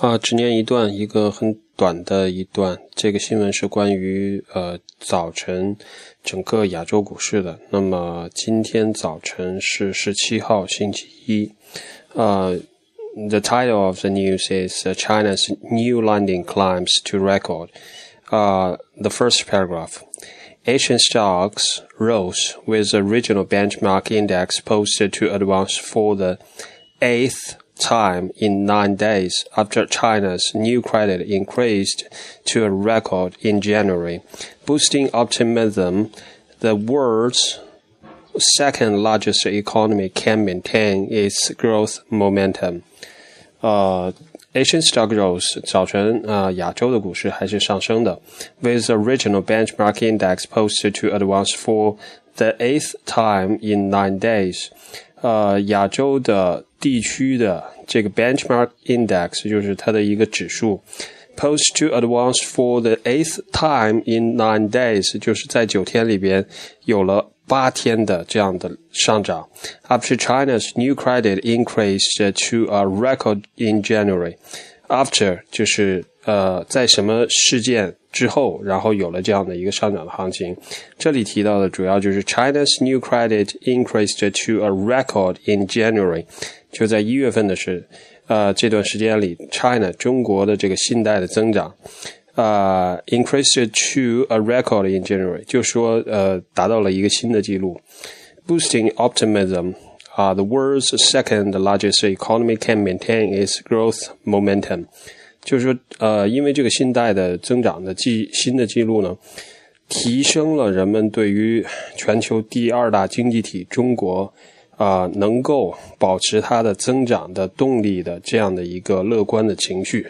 啊，只念一段，一个很短的一段。这个新闻是关于呃早晨整个亚洲股市的。那么今天早晨是十七号星期一。呃，the title of the news is China's new lending climbs to record. Uh, the first paragraph. Asian stocks rose with the regional benchmark index posted to advance for the eighth time in nine days after China's new credit increased to a record in January, boosting optimism. The world's second largest economy can maintain its growth momentum. Uh, Asian stock rose，早晨啊、呃，亚洲的股市还是上升的，with the regional benchmark index posted to advance for the eighth time in nine days。呃，亚洲的 地区的这个 benchmark index 就是它的一个指数，post to advance for the eighth time in nine days，就是在九天里边有了八天的这样的上涨。After China's new credit increased to a record in January。After 就是呃，在什么事件之后，然后有了这样的一个上涨的行情。这里提到的主要就是 China's new credit increased to a record in January， 就在一月份的是呃这段时间里，China 中国的这个信贷的增长。啊、，increased to a record in January，就说呃达到了一个新的记录，boosting optimism 啊、，the world's second largest economy can maintain its growth momentum。就是说，呃，因为这个信贷的增长的记新的记录呢，提升了人们对于全球第二大经济体中国啊、能够保持它的增长的动力的这样的一个乐观的情绪。